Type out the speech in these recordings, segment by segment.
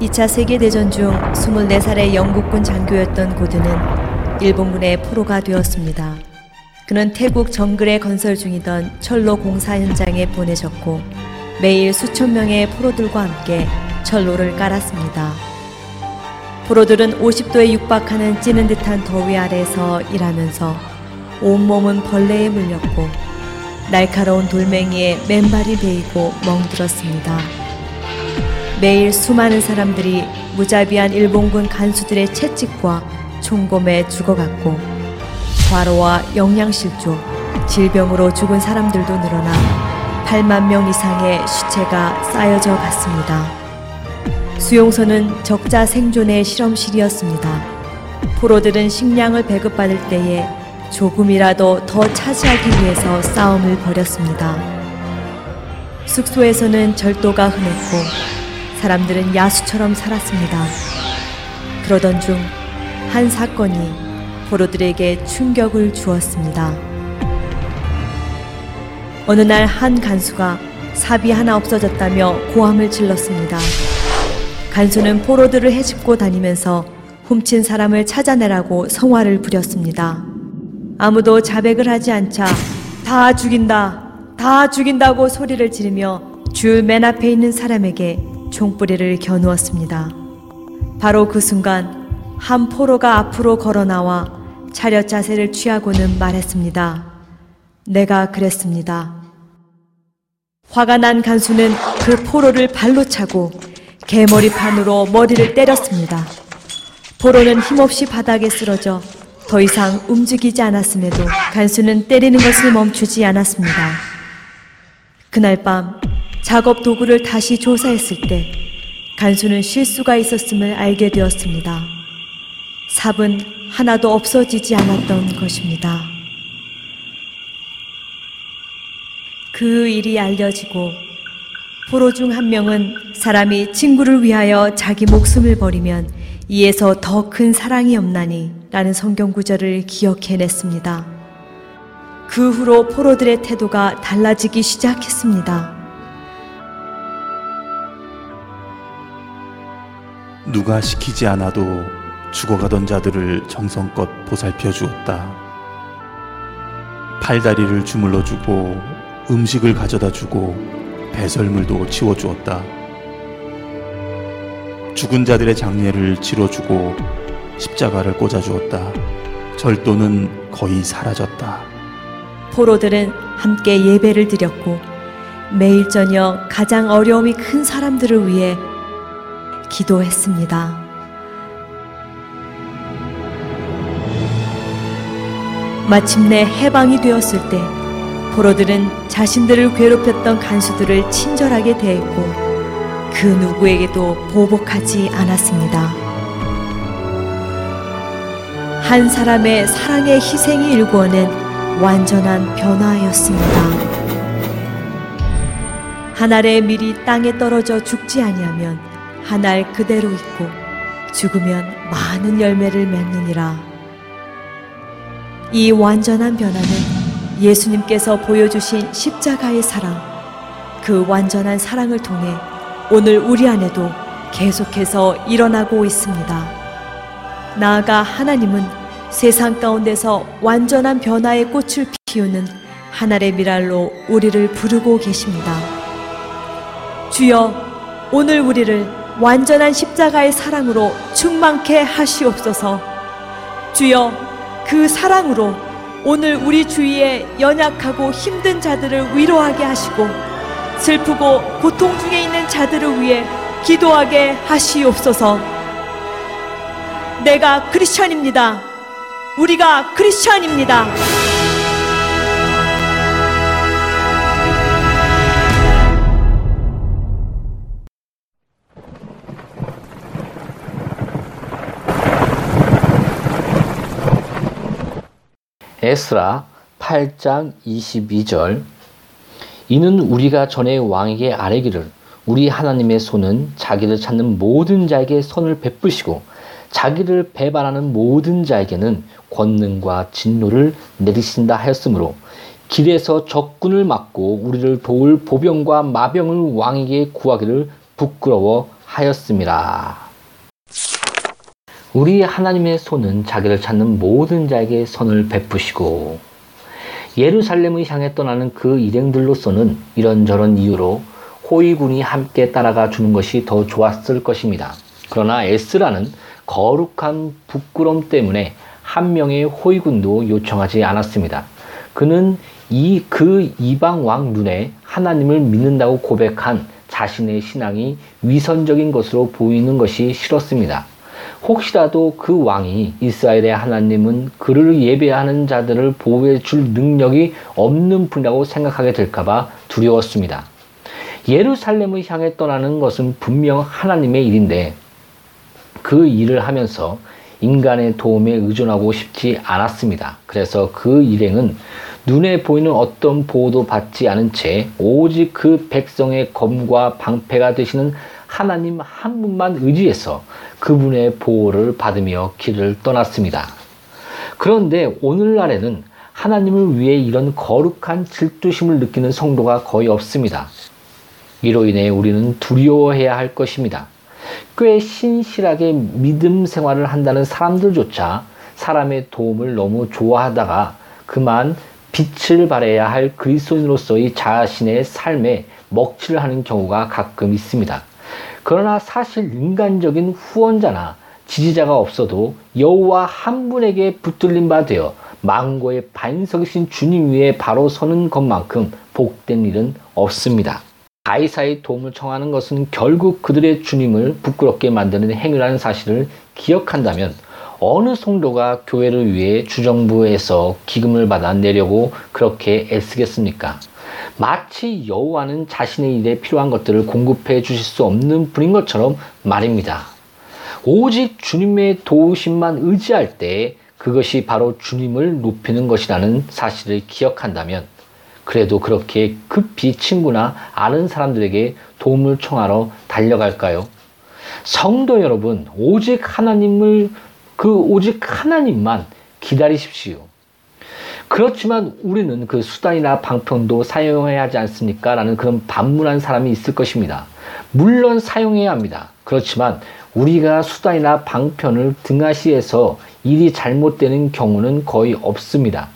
2차 세계대전 중 24살의 영국군 장교였던 고드는 일본군의 포로가 되었습니다. 그는 태국 정글에 건설 중이던 철로 공사 현장에 보내졌고 매일 수천 명의 포로들과 함께 철로를 깔았습니다. 포로들은 50도에 육박하는 찌는 듯한 더위 아래서 일하면서 온몸은 벌레에 물렸고 날카로운 돌멩이에 맨발이 베이고 멍들었습니다. 매일 수많은 사람들이 무자비한 일본군 간수들의 채찍과 총검에 죽어갔고 과로와 영양실조, 질병으로 죽은 사람들도 늘어나 8만 명 이상의 시체가 쌓여져 갔습니다. 수용소는 적자 생존의 실험실이었습니다. 포로들은 식량을 배급받을 때에 조금이라도 더 차지하기 위해서 싸움을 벌였습니다. 숙소에서는 절도가 흔했고 사람들은 야수처럼 살았습니다. 그러던 중 한 사건이 포로들에게 충격을 주었습니다. 어느 날 한 간수가 삽이 하나 없어졌다며 고함을 질렀습니다. 간수는 포로들을 해집고 다니면서 훔친 사람을 찾아내라고 성화를 부렸습니다. 아무도 자백을 하지 않자 다 죽인다, 다 죽인다고 소리를 지르며 줄 맨 앞에 있는 사람에게 총뿌리를 겨누었습니다. 바로 그 순간 한 포로가 앞으로 걸어 나와 차렷 자세를 취하고는 말했습니다. 내가 그랬습니다. 화가 난 간수는 그 포로를 발로 차고 개머리판으로 머리를 때렸습니다. 포로는 힘없이 바닥에 쓰러져 더 이상 움직이지 않았음에도 간수는 때리는 것을 멈추지 않았습니다. 그날 밤 작업 도구를 다시 조사했을 때 간수는 실수가 있었음을 알게 되었습니다. 삽은 하나도 없어지지 않았던 것입니다. 그 일이 알려지고 포로 중 한 명은 사람이 친구를 위하여 자기 목숨을 버리면 이에서 더 큰 사랑이 없나니 라는 성경 구절을 기억해냈습니다. 그 후로 포로들의 태도가 달라지기 시작했습니다. 누가 시키지 않아도 죽어가던 자들을 정성껏 보살펴 주었다. 팔다리를 주물러 주고 음식을 가져다 주고 배설물도 치워 주었다. 죽은 자들의 장례를 치러 주고 십자가를 꽂아 주었다. 절도는 거의 사라졌다. 포로들은 함께 예배를 드렸고 매일 저녁 가장 어려움이 큰 사람들을 위해 기도했습니다. 마침내 해방이 되었을 때 포로들은 자신들을 괴롭혔던 간수들을 친절하게 대했고 그 누구에게도 보복하지 않았습니다. 한 사람의 사랑의 희생이 일구어낸 완전한 변화였습니다. 한 알의 밀이 땅에 떨어져 죽지 아니하면 한 알 그대로 있고 죽으면 많은 열매를 맺느니라. 이 완전한 변화는 예수님께서 보여주신 십자가의 사랑, 그 완전한 사랑을 통해 오늘 우리 안에도 계속해서 일어나고 있습니다. 나아가 하나님은 세상 가운데서 완전한 변화의 꽃을 피우는 하늘의 미랄로 우리를 부르고 계십니다. 주여, 오늘 우리를 완전한 십자가의 사랑으로 충만케 하시옵소서. 주여, 그 사랑으로 오늘 우리 주위에 연약하고 힘든 자들을 위로하게 하시고 슬프고 고통 중에 있는 자들을 위해 기도하게 하시옵소서. 내가 크리스천입니다. 우리가 크리스천입니다. 에스라 8장 22절 이는 우리가 전에 왕에게 아뢰기를 우리 하나님의 손은 자기를 찾는 모든 자에게 선을 베푸시고 자기를 배반하는 모든 자에게는 권능과 진노를 내리신다 하였으므로 길에서 적군을 막고 우리를 도울 보병과 마병을 왕에게 구하기를 부끄러워 하였습니다. 우리 하나님의 손은 자기를 찾는 모든 자에게 선을 베푸시고 예루살렘을 향해 떠나는 그 일행들로서는 이런저런 이유로 호위군이 함께 따라가 주는 것이 더 좋았을 것입니다. 그러나 에스라는 거룩한 부끄럼 때문에 한 명의 호위군도 요청하지 않았습니다. 그는 이 그 이방 왕 눈에 하나님을 믿는다고 고백한 자신의 신앙이 위선적인 것으로 보이는 것이 싫었습니다. 혹시라도 그 왕이 이스라엘의 하나님은 그를 예배하는 자들을 보호해 줄 능력이 없는 분이라고 생각하게 될까봐 두려웠습니다. 예루살렘을 향해 떠나는 것은 분명 하나님의 일인데 그 일을 하면서 인간의 도움에 의존하고 싶지 않았습니다. 그래서 그 일행은 눈에 보이는 어떤 보호도 받지 않은 채 오직 그 백성의 검과 방패가 되시는 하나님 한 분만 의지해서 그분의 보호를 받으며 길을 떠났습니다. 그런데 오늘날에는 하나님을 위해 이런 거룩한 질투심을 느끼는 성도가 거의 없습니다. 이로 인해 우리는 두려워해야 할 것입니다. 꽤 신실하게 믿음 생활을 한다는 사람들조차 사람의 도움을 너무 좋아하다가 그만 빛을 발해야 할 그리스도인으로서의 자신의 삶에 먹칠을 하는 경우가 가끔 있습니다. 그러나 사실 인간적인 후원자나 지지자가 없어도 여호와 한 분에게 붙들린 바 되어 망고의 반석이신 주님 위에 바로 서는 것만큼 복된 일은 없습니다. 가이사의 도움을 청하는 것은 결국 그들의 주님을 부끄럽게 만드는 행위라는 사실을 기억한다면 어느 성도가 교회를 위해 주정부에서 기금을 받아 내려고 그렇게 애쓰겠습니까? 마치 여호와는 자신의 일에 필요한 것들을 공급해 주실 수 없는 분인 것처럼 말입니다. 오직 주님의 도우심만 의지할 때 그것이 바로 주님을 높이는 것이라는 사실을 기억한다면 그래도 그렇게 급히 친구나 아는 사람들에게 도움을 청하러 달려갈까요? 성도 여러분, 오직 하나님을, 그 오직 하나님만 기다리십시오. 그렇지만 우리는 그 수단이나 방편도 사용해야 하지 않습니까? 라는 그런 반문한 사람이 있을 것입니다. 물론 사용해야 합니다. 그렇지만 우리가 수단이나 방편을 등하시해서 일이 잘못되는 경우는 거의 없습니다.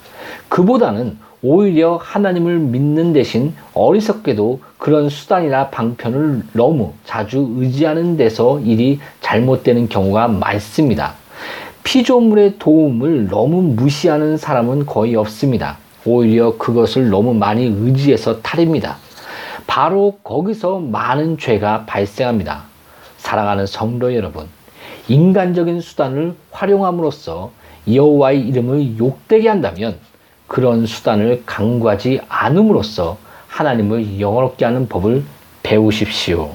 그보다는 오히려 하나님을 믿는 대신 어리석게도 그런 수단이나 방편을 너무 자주 의지하는 데서 일이 잘못되는 경우가 많습니다. 피조물의 도움을 너무 무시하는 사람은 거의 없습니다. 오히려 그것을 너무 많이 의지해서 탈입니다. 바로 거기서 많은 죄가 발생합니다. 사랑하는 성도 여러분, 인간적인 수단을 활용함으로써 여호와의 이름을 욕되게 한다면 그런 수단을 강구하지 않음으로써 하나님을 영어롭게 하는 법을 배우십시오.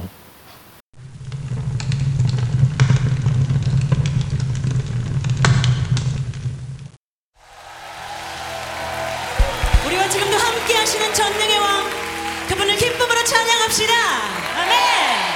우리와 지금도 함께 하시는 전능의 왕 그분을 기쁨으로 찬양합시다. 아멘